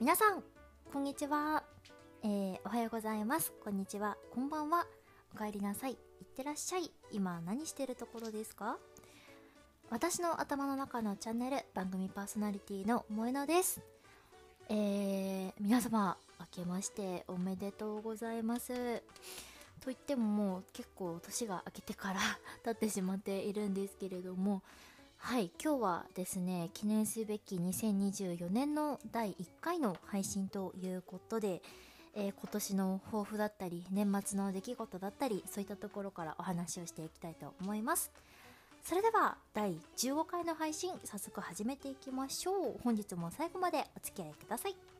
皆さんこんにちは、えー、おはようございます。こんにちは。こんばんは。おかえりなさい。いってらっしゃい。今何してるところですか？私の頭の中のチャンネル番組パーソナリティの萌のです。えー、皆様明けましておめでとうございます。と言ってももう結構年が明けてから 経ってしまっているんですけれどもはい今日はですね記念すべき2024年の第1回の配信ということで、えー、今年の抱負だったり年末の出来事だったりそういったところからお話をしていきたいと思います。それでは第15回の配信早速始めていきましょう。本日も最後までお付き合いください。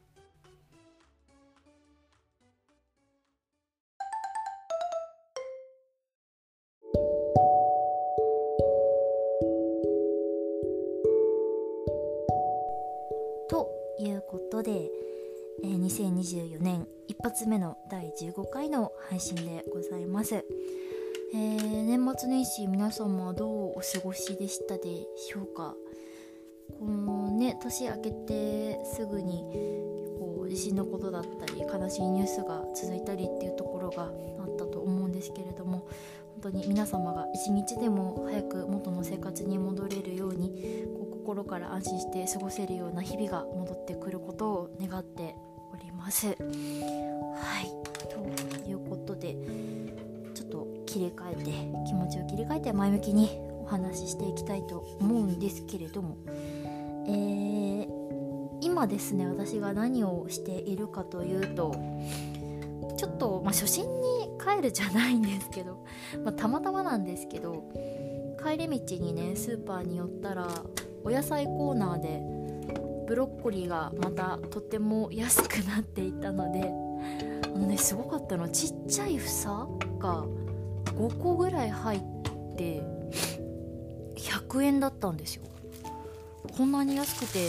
15回の配信でございます、えー、年末年始皆様はどうお過ごしでしたでしょうか？このね年明けてすぐにこう地震のことだったり悲しいニュースが続いたりっていうところがあったと思うんですけれども本当に皆様が一日でも早く元の生活に戻れるようにこう心から安心して過ごせるような日々が戻ってくることを願ってます。はいということでちょっと切り替えて気持ちを切り替えて前向きにお話ししていきたいと思うんですけれども、えー、今ですね私が何をしているかというとちょっと、まあ、初心に帰るじゃないんですけど、まあ、たまたまなんですけど帰り道にねスーパーに寄ったらお野菜コーナーでブロッコリーがまたとっても安くなっていたのであのねすごかったの。ちっちゃい房が5個ぐらい入って100円だったんですよ。こんなに安くて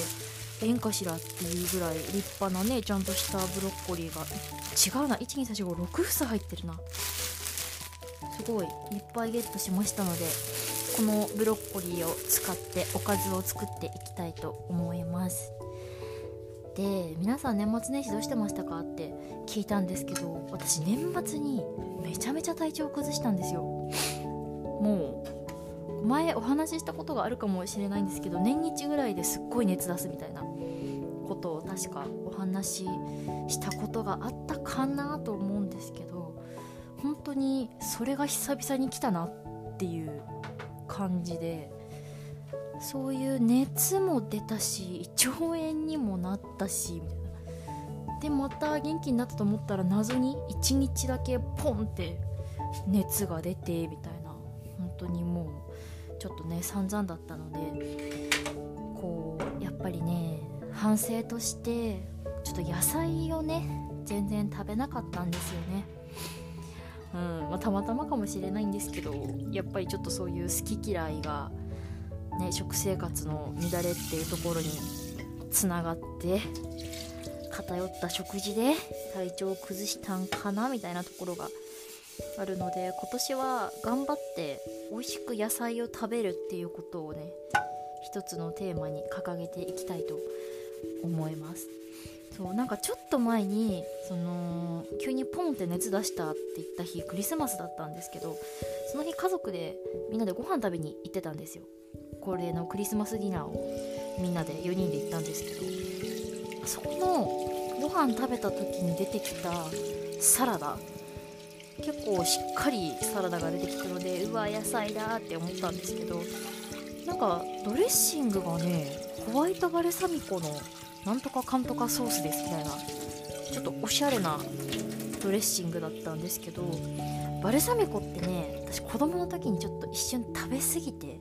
ええんかしらっていうぐらい立派なねちゃんとしたブロッコリーが。違うな。12345 6房入ってるな。すごいいっぱいゲットしましたのでこのブロッコリーを使っておかずを作っていきたいと思います。で皆さん年末年始どうしてましたかって聞いたんですけど私年末にめちゃめちゃ体調を崩したんですよ。もう前お話ししたことがあるかもしれないんですけど年日ぐらいですっごい熱出すみたいなことを確かお話ししたことがあったかなと思うんですけど本当にそれが久々に来たなっていう感じでそういう熱も出たし胃腸炎にもなったしみたいな。でまた元気になったと思ったら謎に1日だけポンって熱が出てみたいな本当にもうちょっとね散々だったのでこうやっぱりね反省としてちょっと野菜をね全然食べなかったんですよね。うんまあ、たまたまかもしれないんですけどやっぱりちょっとそういう好き嫌いが、ね、食生活の乱れっていうところにつながって偏った食事で体調を崩したんかなみたいなところがあるので今年は頑張って美味しく野菜を食べるっていうことをね一つのテーマに掲げていきたいと思います。そうなんかちょっと前にその急にポンって熱出したって言った日クリスマスだったんですけどその日家族でみんなでご飯食べに行ってたんですよ。恒例のクリスマスディナーをみんなで4人で行ったんですけどそこのご飯食べた時に出てきたサラダ結構しっかりサラダが出てきたのでうわ野菜だって思ったんですけどなんかドレッシングがねホワイトバルサミコのなんとかかんとかソースですみたいなちょっとおしゃれなドレッシングだったんですけどバルサミコってね私子供の時にちょっと一瞬食べ過ぎて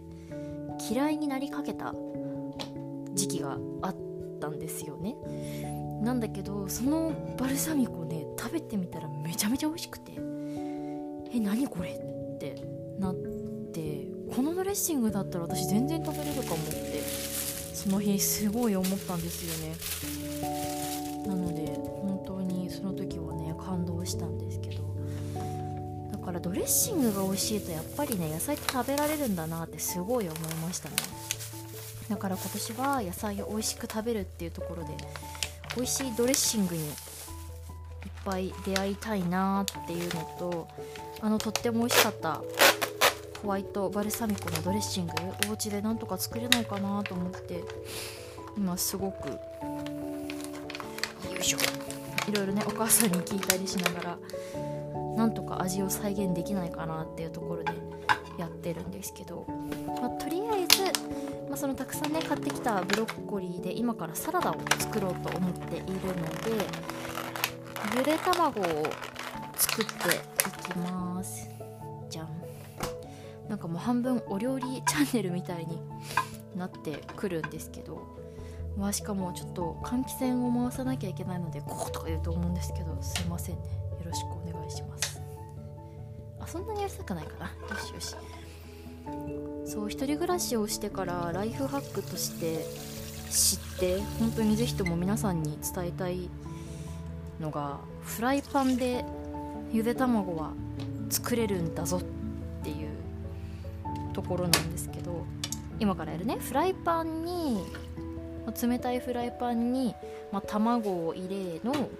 嫌いになりかけた時期があったんですよね。なんだけどそのバルサミコね食べてみたらめちゃめちゃ美味しくてえ何これってなってこのドレッシングだったら私全然食べれるかもってその日すごい思ったんですよね。ッシングが美味しいとやっぱりね野菜って食べられるんだなってすごい思いましたね。だから今年は野菜を美味しく食べるっていうところで美味しいドレッシングにいっぱい出会いたいなっていうのとあのとっても美味しかったホワイトバルサミコのドレッシングお家でなんとか作れないかなと思って今すごくよいしょ。いろいろねお母さんに聞いたりしながらなんとか味を再現できないかなっていうところでやってるんですけど、まあ、とりあえず、まあ、そのたくさんね買ってきたブロッコリーで今からサラダを作ろうと思っているのでゆで卵を作っていきます。じゃん。なんかもう半分お料理チャンネルみたいになってくるんですけど。まあしかもちょっと換気扇を回さなきゃいけないのでこうとか言うと思うんですけどすいませんね。そんなにやりたくないかな。よしよし。そう一人暮らしをしてからライフハックとして知って本当にぜひとも皆さんに伝えたいのがフライパンでゆで卵は作れるんだぞっていうところなんですけど今からやるね。フライパンに冷たいフライパンに、まあ、卵を入れの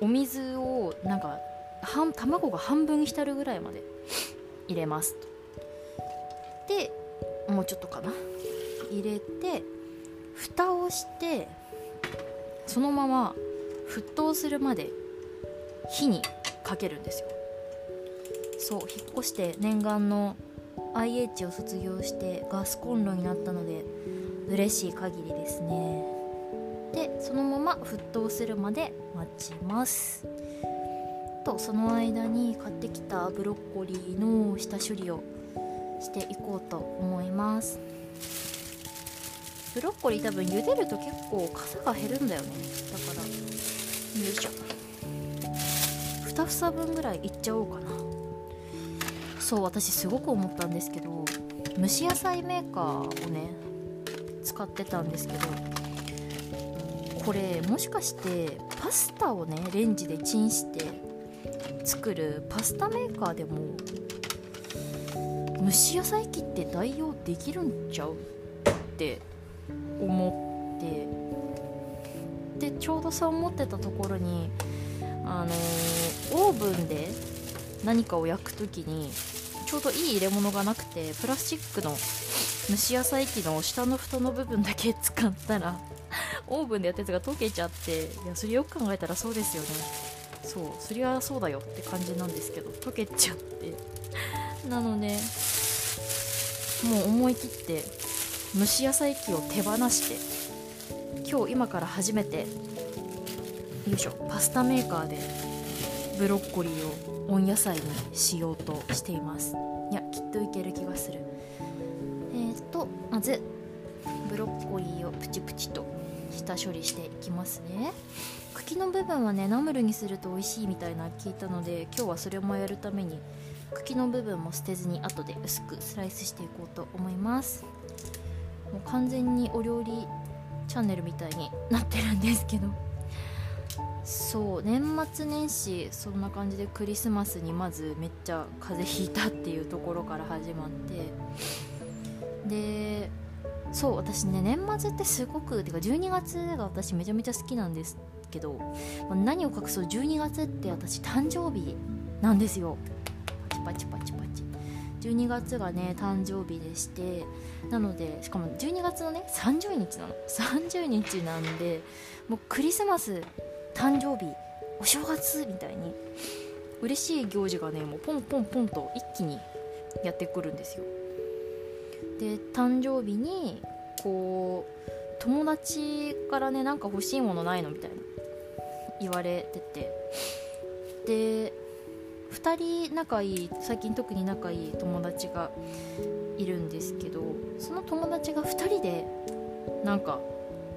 お水をなんか半卵が半分浸るぐらいまで入れますと。でもうちょっとかな。入れて蓋をしてそのまま沸騰するまで火にかけるんですよ。そう引っ越して念願の IH を卒業してガスコンロになったので嬉しい限りですね。でそのまま沸騰するまで待ちます。とその間に買ってきたブロッコリーの下処理をしていこうと思います。ブロッコリー多分茹でると結構傘が減るんだよね。だから。よいしょ。2房分ぐらいいっちゃおうかな。そう私すごく思ったんですけど蒸し野菜メーカーをね使ってたんですけどこれもしかしてパスタをねレンジでチンして作るパスタメーカーでも蒸し野菜機って代用できるんちゃうって思って。でちょうどそう思ってたところにあのー、オーブンで何かを焼く時にちょうどいい入れ物がなくてプラスチックの蒸し野菜機の下の蓋の部分だけ使ったらオーブンでやったやつが溶けちゃっていやそれよく考えたらそうですよね。そうそりゃそうだよって感じなんですけど溶けちゃって。なのでもう思い切って蒸し野菜機を手放して今日今から初めてよいしょパスタメーカーでブロッコリーを温野菜にしようとしています。いやきっといける気がする。えーとまずブロッコリーをプチプチと下処理していきますね。茎の部分はねナムルにすると美味しいみたいな聞いたので今日はそれもやるために茎の部分も捨てずに後で薄くスライスしていこうと思います。もう完全にお料理チャンネルみたいになってるんですけど。そう年末年始そんな感じでクリスマスにまずめっちゃ風邪ひいたっていうところから始まって。でそう私ね年末ってすごくてか12月が私めちゃめちゃ好きなんですけど何を隠そう12月って私誕生日なんですよ。パチパチパチパチ。12月がね誕生日でしてなのでしかも12月のね30日なの。30日なんでもうクリスマス誕生日お正月みたいに嬉しい行事がねもうポンポンポンと一気にやってくるんですよ。で誕生日にこう友達からねなんか欲しいものないのみたいな言われてて。で2人仲いい最近特に仲いい友達がいるんですけどその友達が2人でなんか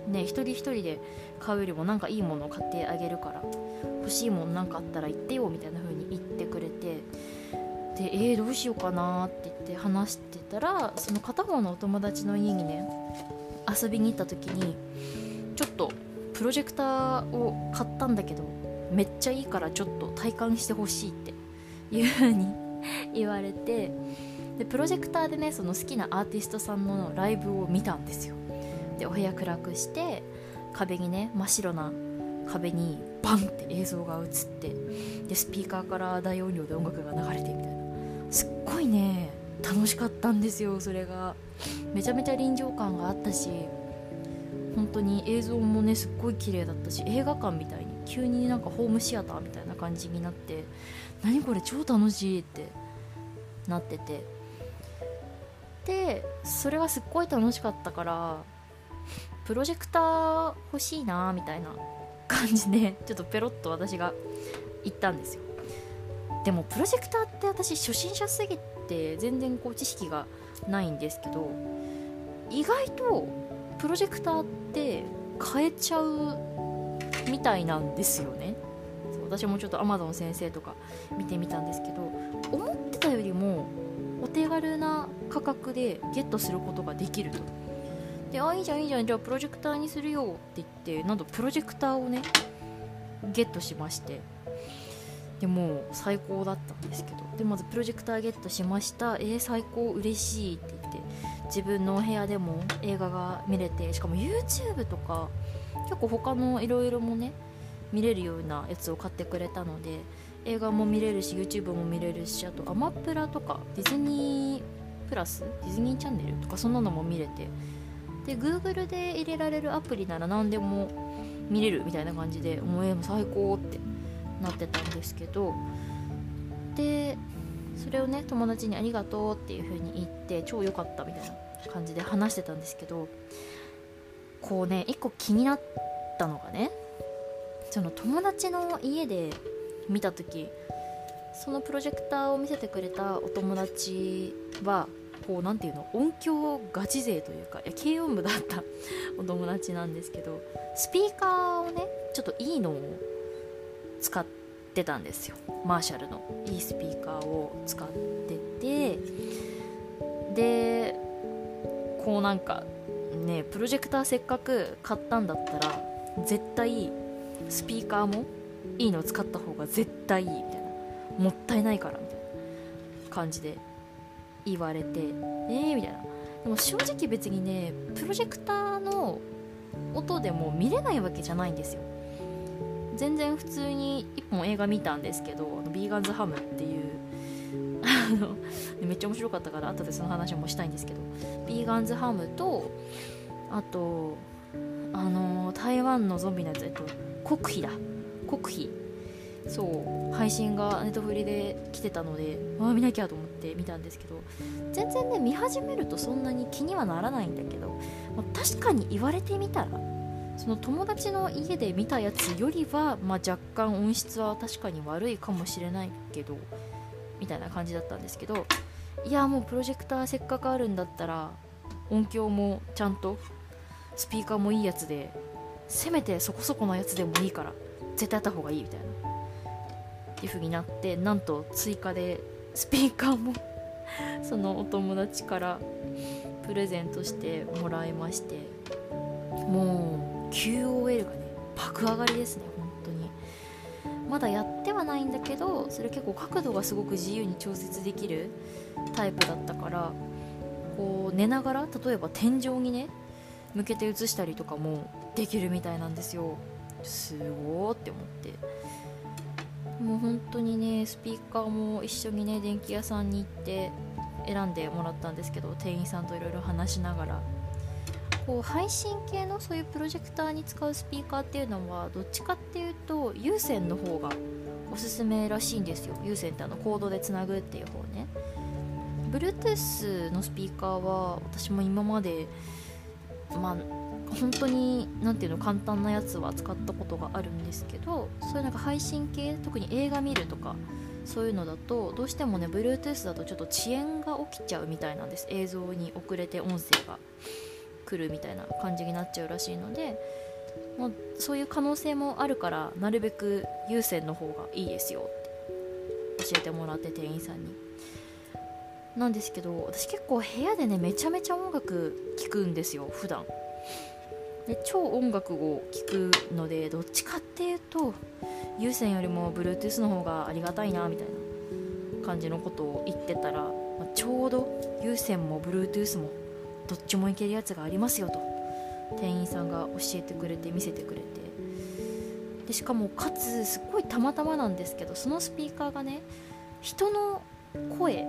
ね一人一人で買うよりもなんかいいものを買ってあげるから欲しいものなんかあったら言ってよみたいな風でえー、どうしようかなって言って話してたらその片方のお友達の家にね遊びに行った時にちょっとプロジェクターを買ったんだけどめっちゃいいからちょっと体感してほしいっていう風に 言われてでプロジェクターでねその好きなアーティストさんのライブを見たんですよ。でお部屋暗くして壁にね真っ白な壁にバンって映像が映ってでスピーカーから大音量で音楽が流れてみたいな。すっごいね楽しかったんですよそれが。めちゃめちゃ臨場感があったし本当に映像もねすっごい綺麗だったし映画館みたいに急になんかホームシアターみたいな感じになって何これ超楽しいってなってて。でそれがすっごい楽しかったからプロジェクター欲しいなみたいな感じでちょっとペロッと私が言ったんですよ。でもプロジェクターって私初心者すぎて全然こう知識がないんですけど意外とプロジェクターって変えちゃうみたいなんですよね。私もちょっと Amazon 先生とか見てみたんですけど思ってたよりもお手軽な価格でゲットすることができると。であいいじゃんいいじゃんじゃあプロジェクターにするよって言ってなんとプロジェクターをねゲットしまして。でも最高だったんですけど。でまずプロジェクターゲットしました。えー、最高嬉しいって言って。自分のお部屋でも映画が見れて。しかも YouTube とか結構他のいろいろもね見れるようなやつを買ってくれたので映画も見れるし YouTube も見れるしあとアマプラとかディズニープラスディズニーチャンネルとかそんなのも見れて。で Google で入れられるアプリなら何でも見れるみたいな感じでもうえも最高って。なってたんですけどでそれをね友達にありがとうっていう風に言って超良かったみたいな感じで話してたんですけどこうね一個気になったのがねその友達の家で見た時そのプロジェクターを見せてくれたお友達はこう何ていうの音響ガチ勢というかいや軽音部だった お友達なんですけどスピーカーをねちょっといいのを使ってたんですよ。マーシャルの。いいスピーカーを使ってて。でこうなんかねプロジェクターせっかく買ったんだったら絶対スピーカーもいいの使った方が絶対いいみたいな。もったいないからみたいな感じで言われてえー、みたいな。でも正直別にねプロジェクターの音でも見れないわけじゃないんですよ。全然普通に1本映画見たんですけど「あのビーガンズハム」っていう めっちゃ面白かったから後でその話もしたいんですけどビーガンズハムとあとあの台湾のゾンビのやつえっと国費だ。国費。そう。配信がネットフリで来てたのでああ見なきゃと思って見たんですけど全然ね見始めるとそんなに気にはならないんだけど、ま、確かに言われてみたらその友達の家で見たやつよりは、まあ、若干音質は確かに悪いかもしれないけどみたいな感じだったんですけどいやもうプロジェクターせっかくあるんだったら音響もちゃんとスピーカーもいいやつでせめてそこそこのやつでもいいから絶対やった方がいいみたいな。っていう風になってなんと追加でスピーカーも そのお友達からプレゼントしてもらいましてもう QOL がね爆上がりですね本当に。まだやってはないんだけどそれ結構角度がすごく自由に調節できるタイプだったからこう寝ながら例えば天井にね向けて映したりとかもできるみたいなんですよ。すごーって思って。もう本当にねスピーカーも一緒にね電気屋さんに行って選んでもらったんですけど店員さんといろいろ話しながらこう配信系のそういうプロジェクターに使うスピーカーっていうのはどっちかっていうと有線の方がおすすめらしいんですよ。有線ってあのコードでつなぐっていう方ね Bluetooth のスピーカーは私も今までまあ本当に何ていうの簡単なやつは使ったことがあるんですけどそういうなんか配信系特に映画見るとかそういうのだとどうしてもね Bluetooth だとちょっと遅延が起きちゃうみたいなんです。映像に遅れて音声が。来るみたいな感じになっちゃうらしいので、まあ、そういう可能性もあるからなるべく有線の方がいいですよって教えてもらって店員さんに。なんですけど私結構部屋でねめちゃめちゃ音楽聴くんですよ普段。で超音楽を聴くのでどっちかっていうと有線よりも Bluetooth の方がありがたいなみたいな感じのことを言ってたら、まあ、ちょうど有線も Bluetooth もどっちもいけるやつがありますよと。店員さんが教えてくれて見せてくれて。でしかもかつすっごいたまたまなんですけどそのスピーカーがね人の声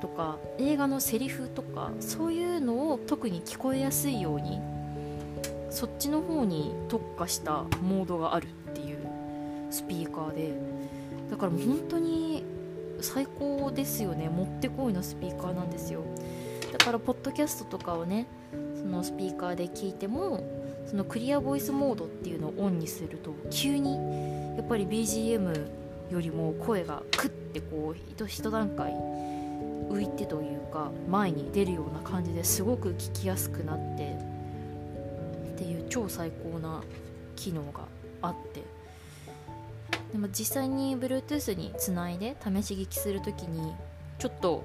とか映画のセリフとかそういうのを特に聞こえやすいようにそっちの方に特化したモードがあるっていうスピーカーでだから本当に最高ですよね。もってこいのスピーカーなんですよ。からポッドキャストとかをねそのスピーカーで聞いてもそのクリアボイスモードっていうのをオンにすると急にやっぱり BGM よりも声がクッてこう一段階浮いてというか前に出るような感じですごく聞きやすくなってっていう超最高な機能があって。でも実際に Bluetooth につないで試し聞きする時にちょっと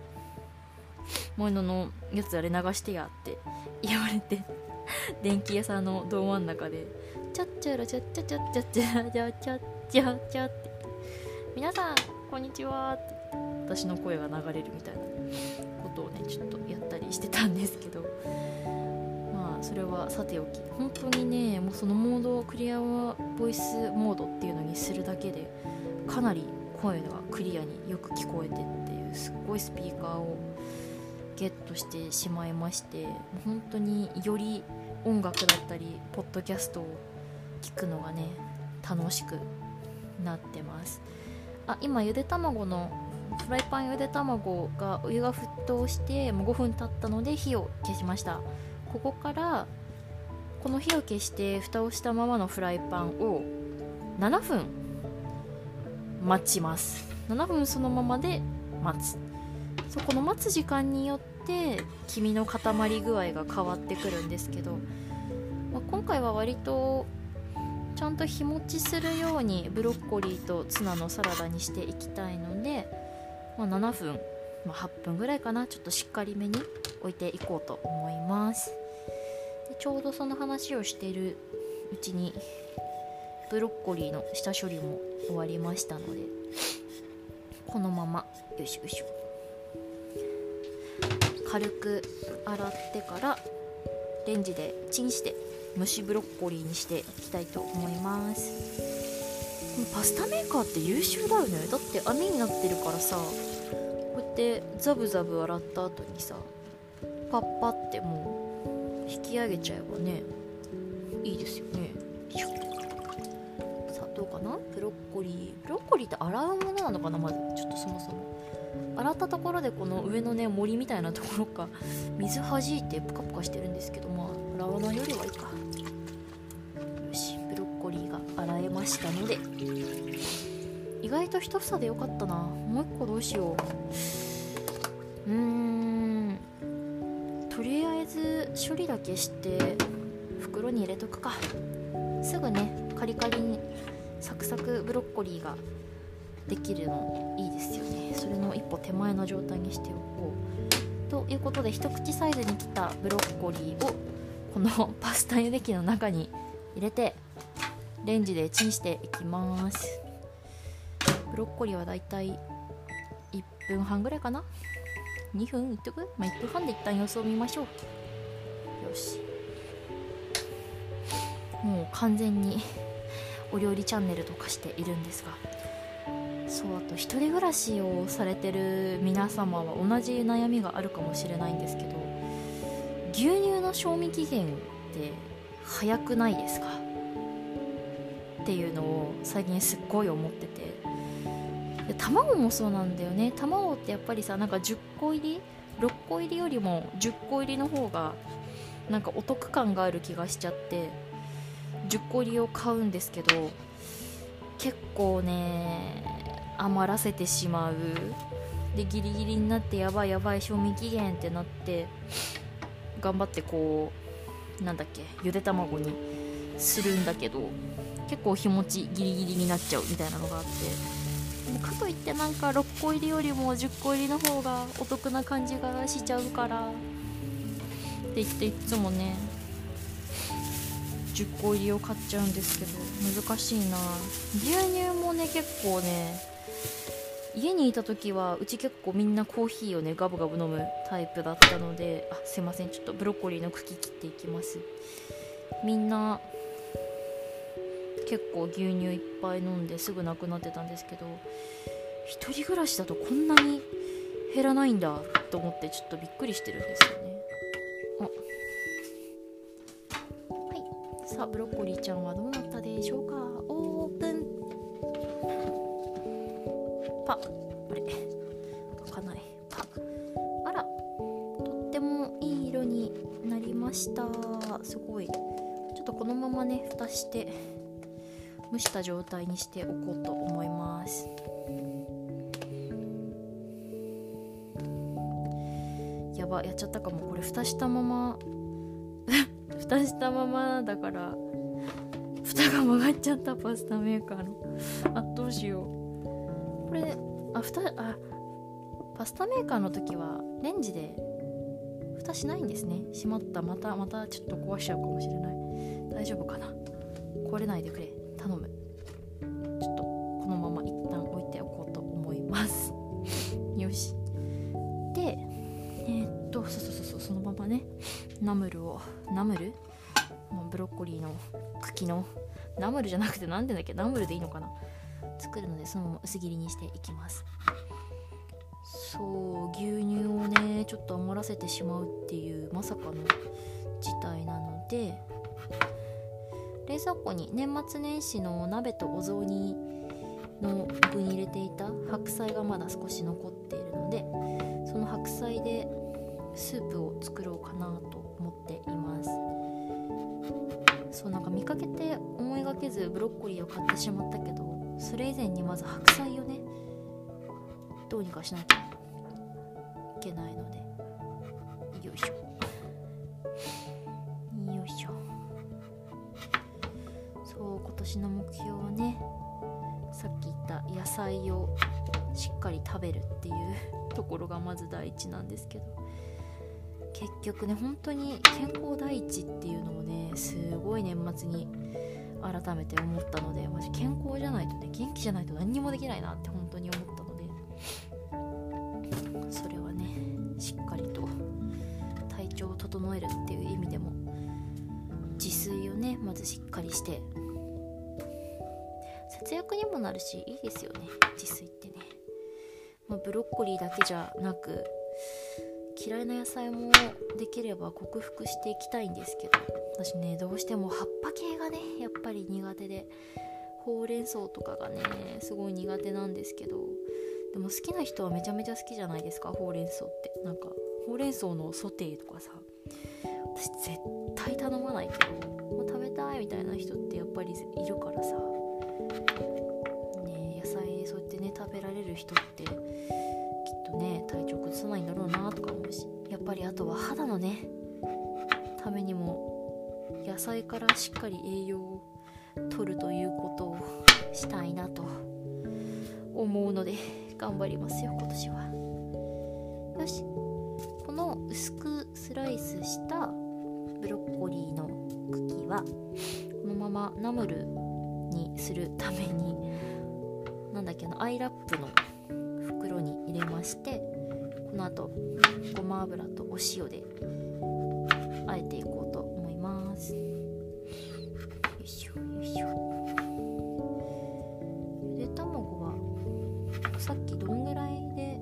モイノのやつあれ流してやって言われて 電気屋さんのど真ん中でチャッチャラチャッチャチャッチャッチャチャチャチャチャって皆さんこんにちはって私の声が流れるみたいなことをねちょっとやったりしてたんですけどまあそれはさておき本当にねもうそのモードをクリアボイスモードっていうのにするだけでかなり声がクリアによく聞こえてっていうすっごいスピーカーをゲットしてしまいまして本当により音楽だったりポッドキャストを聞くのがね楽しくなってます。あ今ゆで卵のフライパンゆで卵がお湯が沸騰してもう5分経ったので火を消しました。ここからこの火を消して蓋をしたままのフライパンを7分待ちます。7分そのままで待つ。そこの待つ時間によって黄身の固まり具合が変わってくるんですけど、まあ、今回は割とちゃんと日持ちするようにブロッコリーとツナのサラダにしていきたいので、まあ、7分、まあ、8分ぐらいかなちょっとしっかりめに置いていこうと思います。でちょうどその話をしているうちにブロッコリーの下処理も終わりましたのでこのままよいしょよいしょ。軽く洗ってからレンジでチンして蒸しブロッコリーにしていきたいと思います。パスタメーカーって優秀だよね。だって網になってるからさ。こうやってザブザブ洗った後にさパッパってもう引き上げちゃえばねいいですよね。さあどうかな？ブロッコリー。ブロッコリーって洗うものなのかな？まずちょっとそもそも。洗ったところでこの上のね森みたいなところか 水はじいてプカプカしてるんですけどまあ洗わないよりはいいか。よしブロッコリーが洗えましたので。意外と一房でよかったな。もう一個どうしよう。うーん。とりあえず処理だけして袋に入れとくか。すぐねカリカリにサクサクブロッコリーができるのいいですよね。それの一歩手前の状態にしておこう。ということで一口サイズに切ったブロッコリーをこのパスタ茹で器の中に入れてレンジでチンしていきます。ブロッコリーはだいたい1分半ぐらいかな？2分いっとく？まあ1分半で一旦様子を見ましょう。よし。もう完全にお料理チャンネルとかしているんですが。そうあと一人暮らしをされてる皆様は同じ悩みがあるかもしれないんですけど牛乳の賞味期限って早くないですか？っていうのを最近すっごい思ってて。卵もそうなんだよね。卵ってやっぱりさなんか10個入り？6個入りよりも10個入りの方がなんかお得感がある気がしちゃって10個入りを買うんですけど結構ね余らせてしまう。でギリギリになってやばいやばい賞味期限ってなって頑張ってこうなんだっけゆで卵にするんだけど結構日持ちギリギリになっちゃうみたいなのがあって。かといってなんか6個入りよりも10個入りの方がお得な感じがしちゃうからって言っていつもね10個入りを買っちゃうんですけど難しいな。牛乳もね結構ね家にいた時はうち結構みんなコーヒーをねガブガブ飲むタイプだったのであすいませんちょっとブロッコリーの茎切っていきます。みんな結構牛乳いっぱい飲んですぐなくなってたんですけど一人暮らしだとこんなに減らないんだと思ってちょっとびっくりしてるんですよね。あはい。さあブロッコリーちゃんはどうなったでしょうか？パ。あれ。開かない。あら。とってもいい色になりました。すごい。ちょっとこのままね蓋して蒸した状態にしておこうと思います。やば。やっちゃったかも。これ蓋したまま。蓋したままだから。蓋が曲がっちゃった。パスタメーカーの。あどうしよう。これあ蓋あパスタメーカーの時はレンジで蓋しないんですね。しまった。またまたちょっと壊しちゃうかもしれない。大丈夫かな。壊れないでくれ。頼む。ちょっとこのまま一旦置いておこうと思います。よし。でえー、っとそうそうそうそのままね。ナムルをナムル？ブロッコリーの茎のナムルじゃなくて何て言うんだっけ？ナムルでいいのかな？作るのでそのまま薄切りにしていきます。そう牛乳をねちょっと余らせてしまうっていうまさかの事態なので冷蔵庫に年末年始の鍋とお雑煮の具に入れていた白菜がまだ少し残っているのでその白菜でスープを作ろうかなと思っています。そうなんか見かけて思いがけずブロッコリーを買ってしまったけどそれ以前にまず白菜をねどうにかしなきゃいけないので。よいしょ。よいしょ。そう今年の目標はねさっき言った野菜をしっかり食べるっていう ところがまず第一なんですけど。結局ね本当に健康第一っていうのをねすごい年末に改めて思ったのでマジ健康じゃないとね元気じゃないと何にもできないなって本当に思ったのでそれはねしっかりと体調を整えるっていう意味でも自炊をねまずしっかりして節約にもなるしいいですよね自炊ってね、まあ、ブロッコリーだけじゃなく嫌いな野菜もできれば克服していきたいんですけど私ねどうしても葉っぱ系がねやっぱり苦手でほうれん草とかがねすごい苦手なんですけどでも好きな人はめちゃめちゃ好きじゃないですかほうれん草って。なんかほうれん草のソテーとかさ私絶対頼まないけど、まあ、食べたいみたいな人ってやっぱりいるからさ。ね野菜そうやってね食べられる人ってね体調崩さないんだろうなとか思うしやっぱりあとは肌のねためにも野菜からしっかり栄養を取るということをしたいなと思うので頑張りますよ今年は。よし。この薄くスライスしたブロッコリーの茎はこのままナムルにするためになんだっけなアイラップの入れましてこの後ごま油とお塩であえていこうと思います。よいしょよいしょ。ゆで卵はさっきどんぐらいで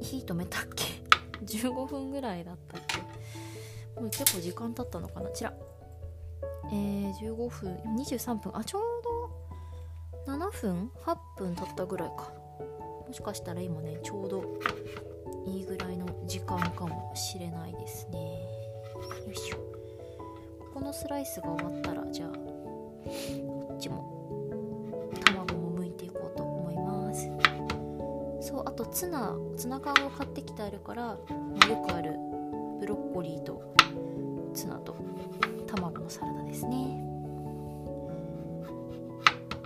火止めたっけ？15分ぐらいだったっけ？もう結構時間経ったのかな？ちらえー、15分23分。あちょうど7分？8分経ったぐらいか。もしかしたら今ねちょうどいいぐらいの時間かもしれないですね。よいしょ。ここのスライスが終わったらじゃあこっちも卵も剥いていこうと思います。そうあとツナツナ缶を買ってきてあるから、まあ、よくあるブロッコリーとツナと卵のサラダですね。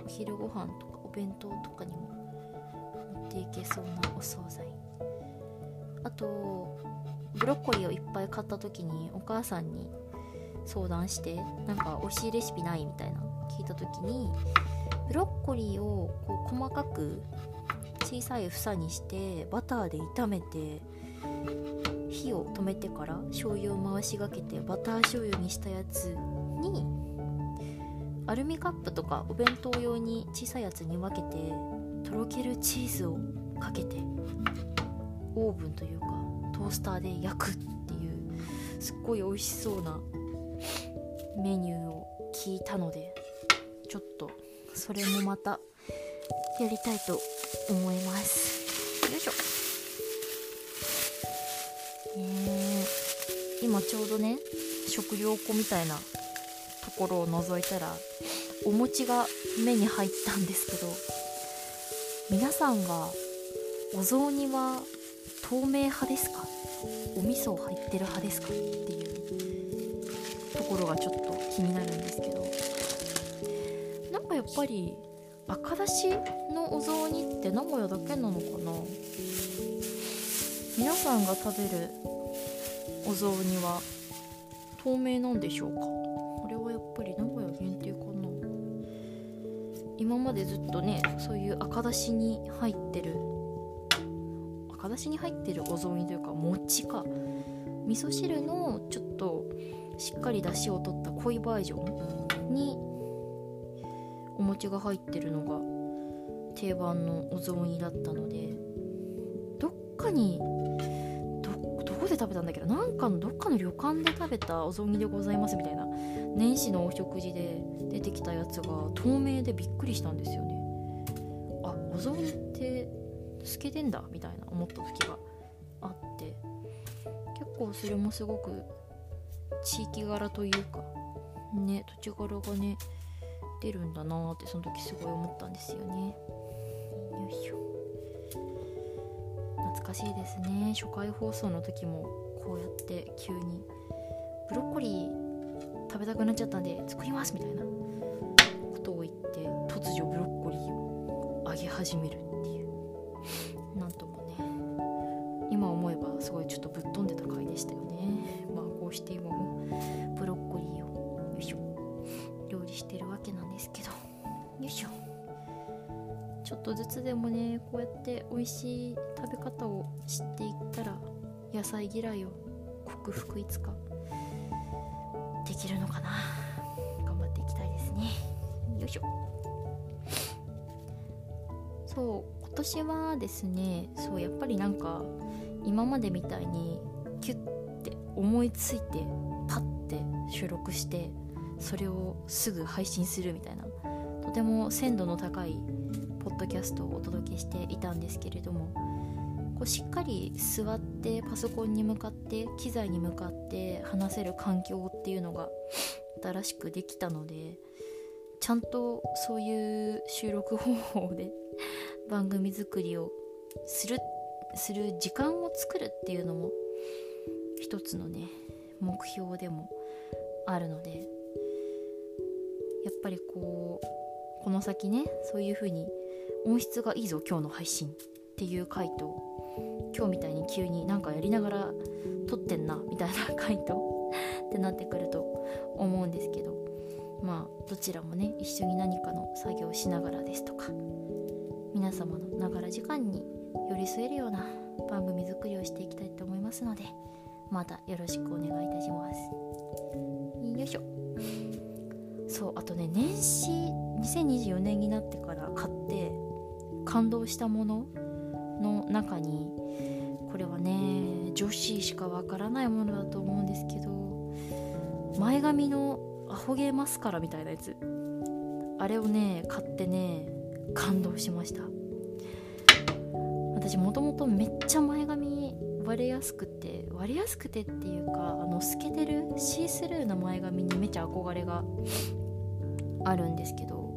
お昼ご飯とかお弁当とかにもていけそうなお惣菜。あとブロッコリーをいっぱい買った時にお母さんに相談してなんか美味しいレシピないみたいな聞いた時にブロッコリーをこう細かく小さい房にしてバターで炒めて火を止めてから醤油を回しがけてバター醤油にしたやつにアルミカップとかお弁当用に小さいやつに分けてとろけるチーズをかけてオーブンというかトースターで焼くっていうすっごい美味しそうなメニューを聞いたのでちょっとそれもまたやりたいと思います。よいしょ。え。ー、今ちょうどね食料庫みたいなところを覗いたらお餅が目に入ったんですけど皆さんがお雑煮は透明派ですか？お味噌入ってる派ですか？っていうところがちょっと気になるんですけど。なんかやっぱり赤だしのお雑煮って名古屋だけなのかな？皆さんが食べるお雑煮は透明なんでしょうか？までずっとねそういう赤だしに入ってる赤だしに入ってるお雑煮というか餅か味噌汁のちょっとしっかりだしを取った濃いバージョンにお餅が入ってるのが定番のお雑煮だったのでどっかにどどこで食べたんだけどなんかのどっかの旅館で食べたお雑煮でございますみたいな。年始のお食事で出てきたやつが透明でびっくりしたんですよね。あお雑煮って透けてんだみたいな思った時があって。結構それもすごく地域柄というかね土地柄がね出るんだなーってその時すごい思ったんですよね。よいしょ。懐かしいですね。初回放送の時もこうやって急に。ブロッコリー食べたくなっちゃったんで作りますみたいなことを言って突如ブロッコリーを揚げ始めるっていう。なんともね今思えばすごいちょっとぶっ飛んでた回でしたよね。まあこうして今もブロッコリーをよいしょ料理してるわけなんですけど。よいしょ。ちょっとずつでもねこうやって美味しい食べ方を知っていったら野菜嫌いを克服いつか。きるのかな。頑張っていきたいですね。よいしょ。そう今年はですねそうやっぱりなんか今までみたいにキュッて思いついてパッて収録してそれをすぐ配信するみたいなとても鮮度の高いポッドキャストをお届けしていたんですけれどもこうしっかり座ってパソコンに向かって機材に向かって話せる環境っていうのが新しくできたのでちゃんとそういう収録方法で番組作りをするする時間を作るっていうのも一つのね目標でもあるのでやっぱりこうこの先ねそういう風に音質がいいぞ今日の配信っていう回と今日みたいに急になんかやりながら撮ってんなみたいな回と ってなってくると思うんですけどまあどちらもね一緒に何かの作業をしながらですとか皆様のながら時間に寄り添えるような番組作りをしていきたいと思いますのでまたよろしくお願いいたします。よいしょ。そうあとね年始2024年になってから買って感動したものの中にこれはね女子しかわからないものだと思うんですけど前髪のアホ毛マスカラみたいなやつ。あれをね買ってね感動しました。私もともとめっちゃ前髪割れやすくて割れやすくてっていうかあの透けてるシースルーな前髪にめっちゃ憧れがあるんですけど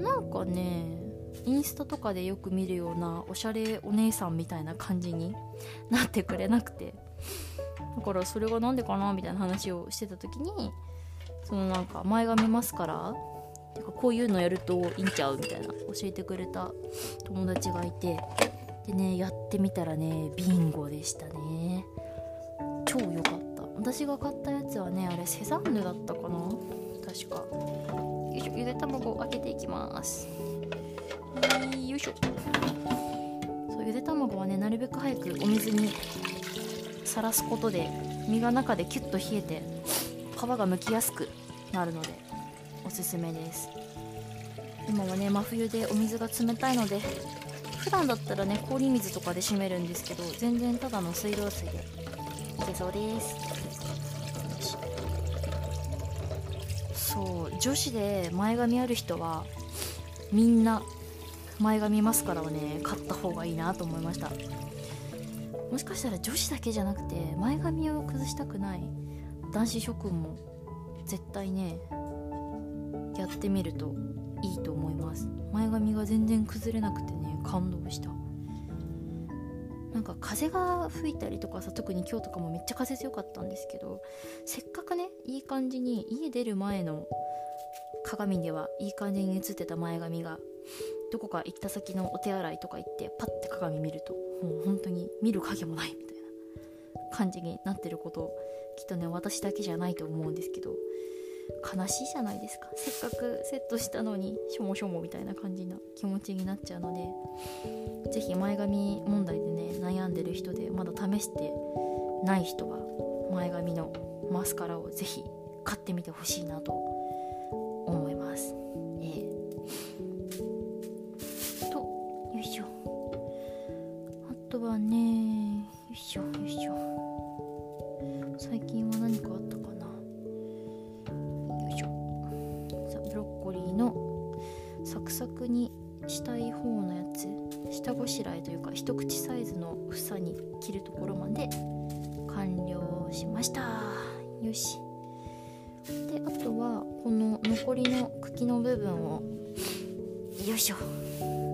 なんかねインスタとかでよく見るようなおしゃれお姉さんみたいな感じになってくれなくて。だからそれが何でかなみたいな話をしてた時にそのなんか前髪マスカラてかこういうのやるといいんちゃう？みたいな教えてくれた友達がいて。でねやってみたらねビンゴでしたね。超良かった。私が買ったやつはねあれセザンヌだったかな？確か。よいしょゆで卵を開けていきます。よいしょ。そうゆで卵はねなるべく早くお水にさらすことで身が中でキュッと冷えて皮が剥きやすくなるのでおすすめです。今はね真冬でお水が冷たいので普段だったらね氷水とかで締めるんですけど全然ただの水道水でいけそうです。そう女子で前髪ある人はみんな前髪マスカラをね買った方がいいなと思いました。もしかしたら女子だけじゃなくて前髪を崩したくない男子諸君も絶対ねやってみるといいと思います。前髪が全然崩れなくてね感動した。なんか風が吹いたりとかさ特に今日とかもめっちゃ風強かったんですけどせっかくねいい感じに家出る前の鏡ではいい感じに映ってた前髪がどこか行った先のお手洗いとか行ってパッて鏡見るともう本当に見る影もないみたいな感じになってることきっとね私だけじゃないと思うんですけど悲しいじゃないですか。せっかくセットしたのにしょもしょもみたいな感じな気持ちになっちゃうので是非前髪問題でね悩んでる人でまだ試してない人は前髪のマスカラを是非買ってみてほしいなといしょ。あとはねよいしょよいしょ。最近は何かあったかな。よいしょ。さブロッコリーのサクサクにしたい方のやつ。下ごしらえというか一口サイズの房に切るところまで完了しました。よし。であとはこの残りの茎の部分をよいしょ。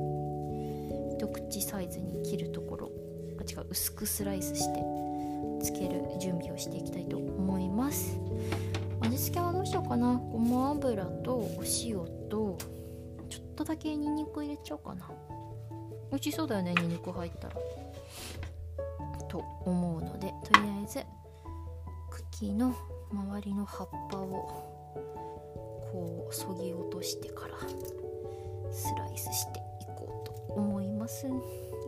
サイズに切るところあ違う薄くスライスしてつける準備をしていきたいと思います。味付けはどうしようかな。ごま油とお塩とちょっとだけにんにく入れちゃおうかな。美味しそうだよねにんにく入ったら。と思うのでとりあえず茎の周りの葉っぱをこうそぎ落としてからスライスしていこうと思います。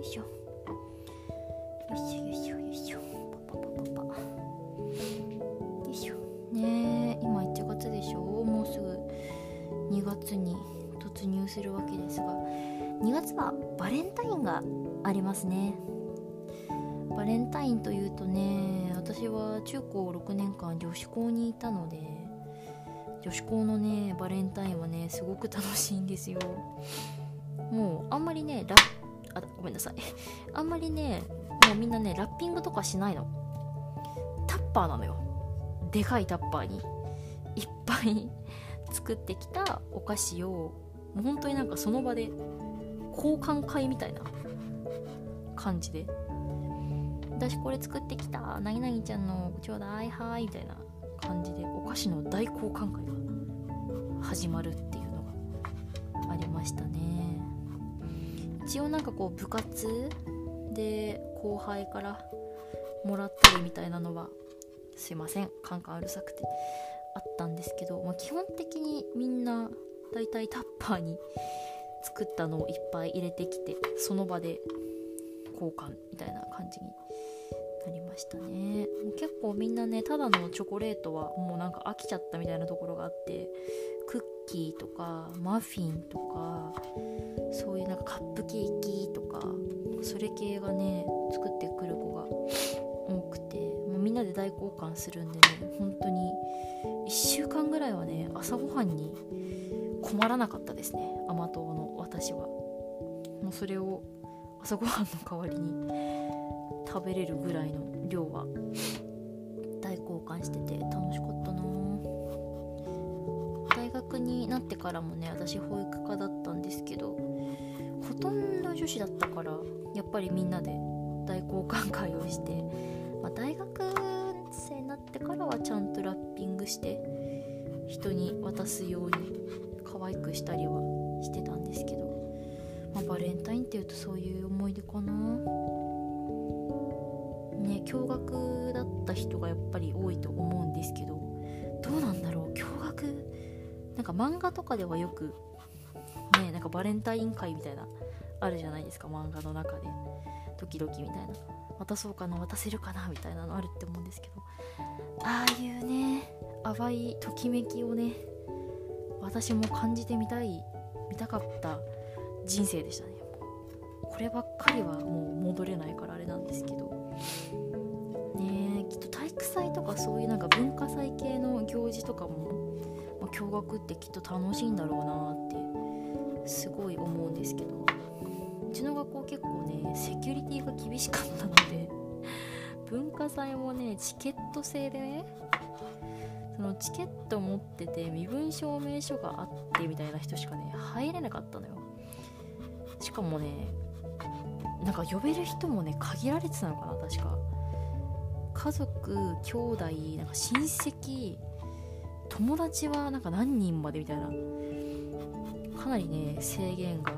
いしょ。よいしょよいしょよいしょ。パパパパパ。よいしょ。ねえ今1月でしょ？もうすぐ2月に突入するわけですが。2月はバレンタインがありますね。バレンタインというとね私は中高6年間女子校にいたので女子校のねバレンタインはねすごく楽しいんですよ。もうあんまりねラあごめんなさい。あんまりねもうみんなねラッピングとかしないの。タッパーなのよ。でかいタッパーに。いっぱい 作ってきたお菓子をもう本当になんかその場で交換会みたいな感じで。私これ作ってきた。何々ちゃんのちょうだいはいみたいな感じでお菓子の大交換会が始まるっていうのがありましたね。一応なんかこう部活で後輩からもらったりみたいなのはすいませんカンカンうるさくてあったんですけど、まあ、基本的にみんなだいたいタッパーに作ったのをいっぱい入れてきてその場で交換みたいな感じになりましたね。もう結構みんなねただのチョコレートはもうなんか飽きちゃったみたいなところがあってクッキーとかマフィンとかそういうなんかカップケーキとかそれ系がね作ってくる子が多くてもうみんなで大交換するんでね本当に1週間ぐらいはね朝ごはんに困らなかったですね甘党の私は。もうそれを朝ごはんの代わりに食べれるぐらいの量は。ってからもね私保育科だったんですけどほとんど女子だったからやっぱりみんなで大交換会をして、まあ、大学生になってからはちゃんとラッピングして人に渡すように可愛くしたりはしてたんですけど、まあ、バレンタインっていうとそういう思い出かな。ね驚愕だった人がやっぱり多いと思うんですけどどうなんだろう。か漫画とかではよくねなんかバレンタイン会みたいなあるじゃないですか漫画の中で。ドキドキみたいな。渡そうかな渡せるかなみたいなのあるって思うんですけど。ああいうね淡いときめきをね私も感じてみたい見たかった人生でしたね。こればっかりはもう戻れないからあれなんですけど。ねえきっと体育祭とかそういうなんか文化祭系の行事とかも、まあ、共学ってきっと楽しいんだろうなってすごい思うんですけど。うちの学校結構ねセキュリティが厳しかったので文化祭もねチケット制でねそのチケット持ってて身分証明書があってみたいな人しかね入れなかったのよ。しかもねなんか呼べる人もね限られてたのかな確か。家族兄弟なんか親戚友達はなんか何人までみたいな。かなりね制限が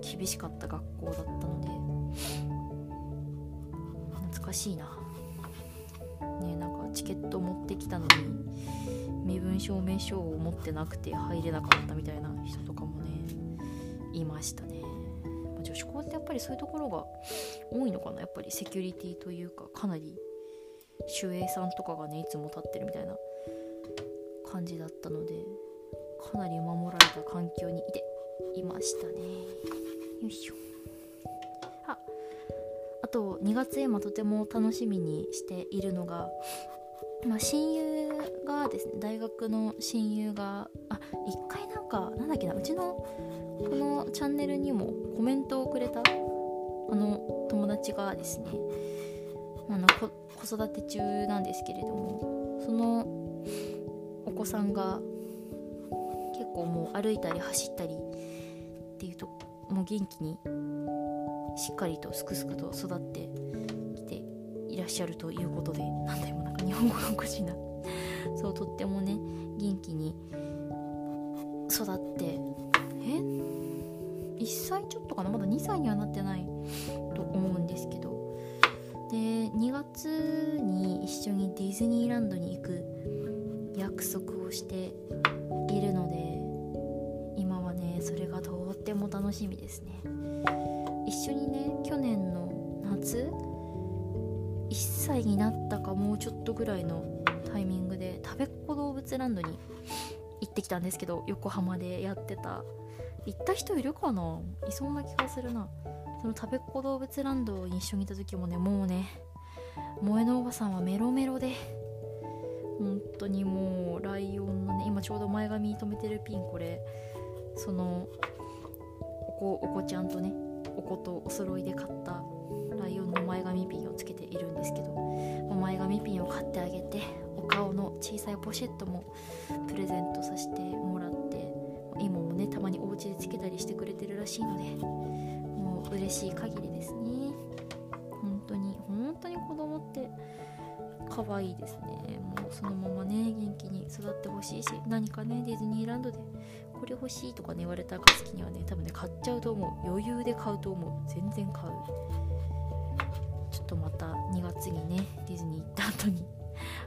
厳しかった学校だったので。懐かしいな。ねなんかチケット持ってきたのに身分証明書を持ってなくて入れなかったみたいな人とかもねいましたね。女子校ってやっぱりそういうところが多いのかな。やっぱりセキュリティというかかなり守衛さんとかがねいつも立ってるみたいな。感じだったのでかなり守られた環境にいていましたね。よいしょ。ああと2月今とても楽しみにしているのが、まあ、親友がですね大学の親友があ一回なんかなんだっけなうちのこのチャンネルにもコメントをくれたあの友達がですねあの子育て中なんですけれどもそのお子さんが結構もう歩いたり走ったりっていうともう元気にしっかりとすくすくと育ってきていらっしゃるということで何だよなんか日本語がおかしいな。そうとってもね元気に育ってえ？1歳ちょっとかな？まだ2歳にはなってないと思うんですけど。で2月に一緒にディズニーランドに行く約束をしているので今はねそれがとっても楽しみですね。一緒にね去年の夏1歳になったかもうちょっとぐらいのタイミングでたべっ子動物ランドに行ってきたんですけど横浜でやってた。行った人いるかな？いそうな気がするな。そのたべっ子動物ランドに一緒にいた時もねもうね萌えのおばさんはメロメロで当にもうライオンのね今ちょうど前髪に留めてるピンこれ。そのお子お子ちゃんとねお子とお揃いで買ったライオンの前髪ピンをつけているんですけど前髪ピンを買ってあげてお顔の小さいポシェットもプレゼントさせてもらって今もねたまにお家でつけたりしてくれてるらしいのでもう嬉しい限りですね。本当に本当に子供って可愛いですね。もうそのままね元気に育ってほしいし何かねディズニーランドでこれ欲しいとかね言われた暁にはね多分ね買っちゃうと思う。余裕で買うと思う。全然買う。ちょっとまた2月にねディズニー行った後に。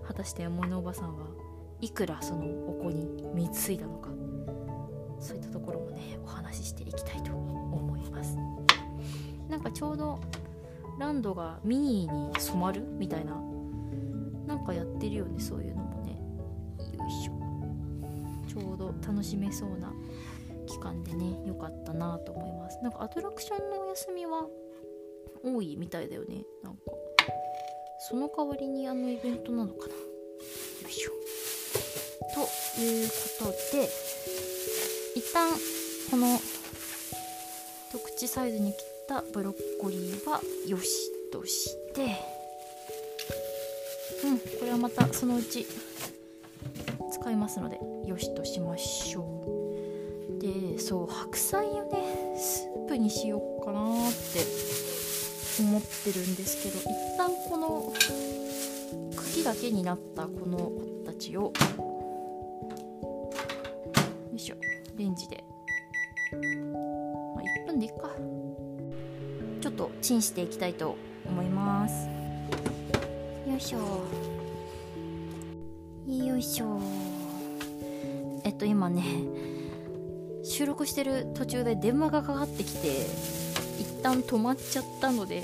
果たして山のおばさんはいくらそのお子に貢いだのか。そういったところもねお話ししていきたいと思います。なんかちょうどランドがミニーに染まるみたいななんかやってるよねそういうのもね。よいしょ。ちょうど楽しめそうな期間でね良かったなと思います。なんかアトラクションのお休みは多いみたいだよね。なんかその代わりにあのイベントなのかな。よいしょ。ということで一旦この一口サイズに切ったブロッコリーはよしとしてうんこれはまたそのうち使いますのでよしとしましょう。でそう白菜をねスープにしようかなって思ってるんですけど一旦この茎だけになったこの子たちをよいしょレンジで、まあ、1分でいいか。ちょっとチンしていきたいと思います。よいしょ。よいしょ。えっと今ね収録してる途中で電話がかかってきて一旦止まっちゃったので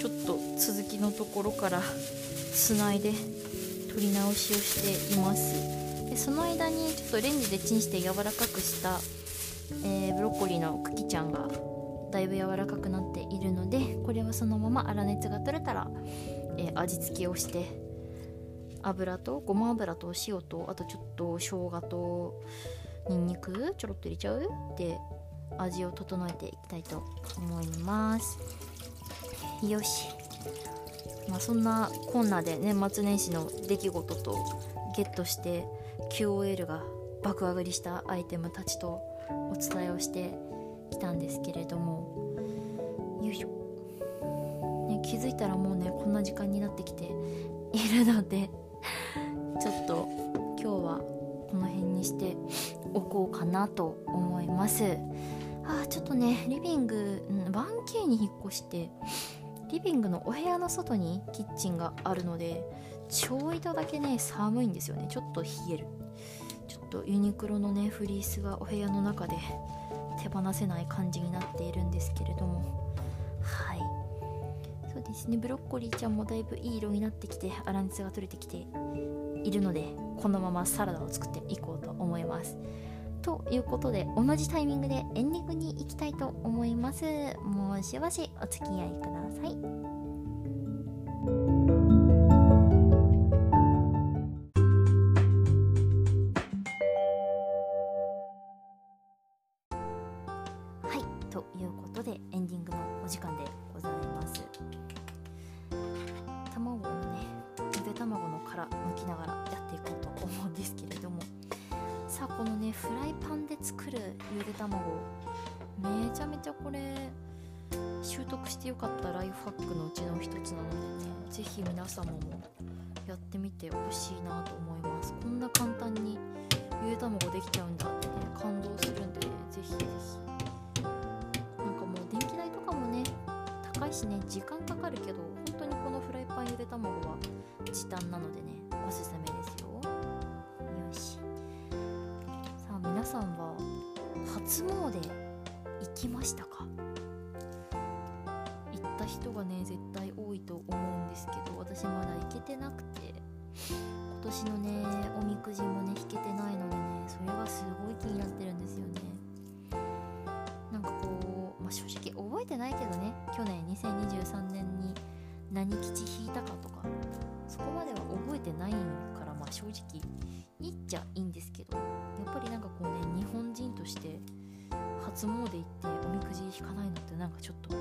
ちょっと続きのところからつないで撮り直しをしています。でその間にちょっとレンジでチンして柔らかくした、えー、ブロッコリーの茎ちゃんがだいぶ柔らかくなっているのでこれはそのまま粗熱が取れたら、えー、味付けをして油とごま油と塩とあとちょっと生姜とにんにくちょろっと入れちゃう？で味を整えていきたいと思います。よし。まあそんなこんなで年末年始の出来事とゲットして QOL が爆上がりしたアイテムたちとお伝えをしてきたんですけれども。よいしょ、気づいたらもうねこんな時間になってきているので ちょっと今日はこの辺にしておこうかなと思います。あちょっとねリビング、うん、1K に引っ越してリビングのお部屋の外にキッチンがあるのでちょいとだけね寒いんですよね。ちょっと冷える。ちょっとユニクロのねフリースがお部屋の中で手放せない感じになっているんですけれども。ですね。ブロッコリーちゃんもだいぶいい色になってきて粗熱が取れてきているのでこのままサラダを作っていこうと思います。ということで同じタイミングでエンディングに行きたいと思います。もうしばしお付き合いくださいはい。初詣行っておみくじ引かないのってなんかちょっと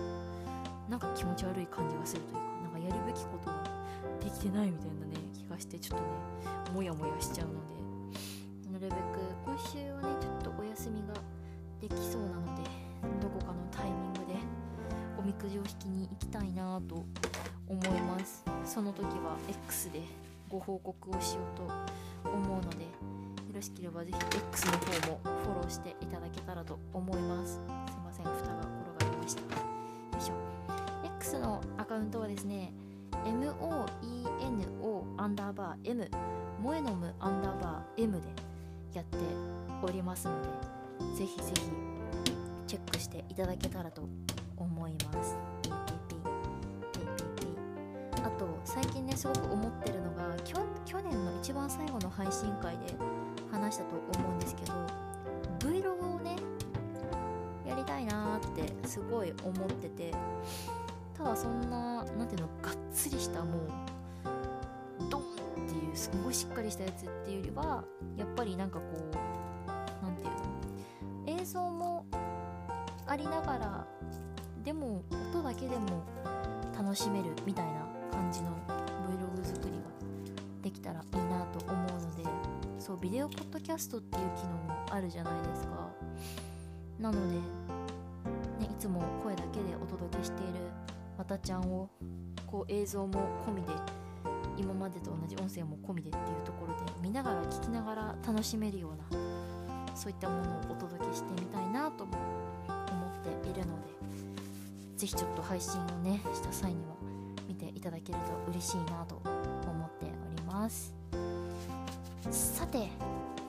なんか気持ち悪い感じがするというかなんかやるべきことができてないみたいなね気がしてちょっとねモヤモヤしちゃうので。なるべく今週はねちょっとお休みができそうなのでどこかのタイミングでおみくじを引きに行きたいなと思います。その時は X でご報告をしようと思うのでしければぜひ X の方もフォローしていただけたらと思います。すいません。蓋が転がりました。よいしょ。X のアカウントはですね MOENO アンダーバー M モエノムアンダーバー M でやっておりますのでぜひぜひチェックしていただけたらと思います。あと最近ねすごく思ってるのが去年の一番最後の配信会で話したと思うんですけど Vlog をねやりたいなーってすごい思っててただそんな何ていうのがっつりしたもうドンっていうすごいしっかりしたやつっていうよりはやっぱりなんかこう何ていうの映像もありながらでも音だけでも楽しめるみたいな感じの Vlog 作りができたらいいなと思うのでそうビデオポッドキャストっていう機能もあるじゃないですか。なので、ね、いつも声だけでお届けしているまたちゃんをこう映像も込みで今までと同じ音声も込みでっていうところで見ながら聞きながら楽しめるようなそういったものをお届けしてみたいなとも思っているのでぜひちょっと配信をねした際には見ていただけると嬉しいなと思っております。さて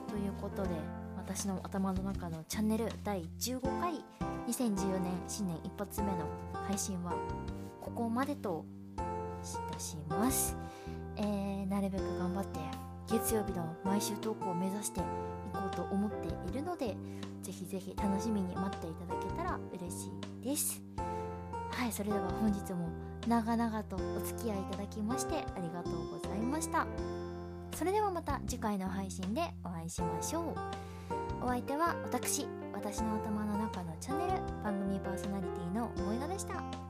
ということで私の頭の中のチャンネル第15回2014年新年一発目の配信はここまでといたします、えー、なるべく頑張って月曜日の毎週投稿を目指していこうと思っているのでぜひぜひ楽しみに待っていただけたら嬉しいです。はいそれでは本日も長々とお付き合いいただきましてありがとうございました。それではまた次回の配信でお会いしましょう。お相手は私私の頭の中のチャンネル番組パーソナリティの思い出でした。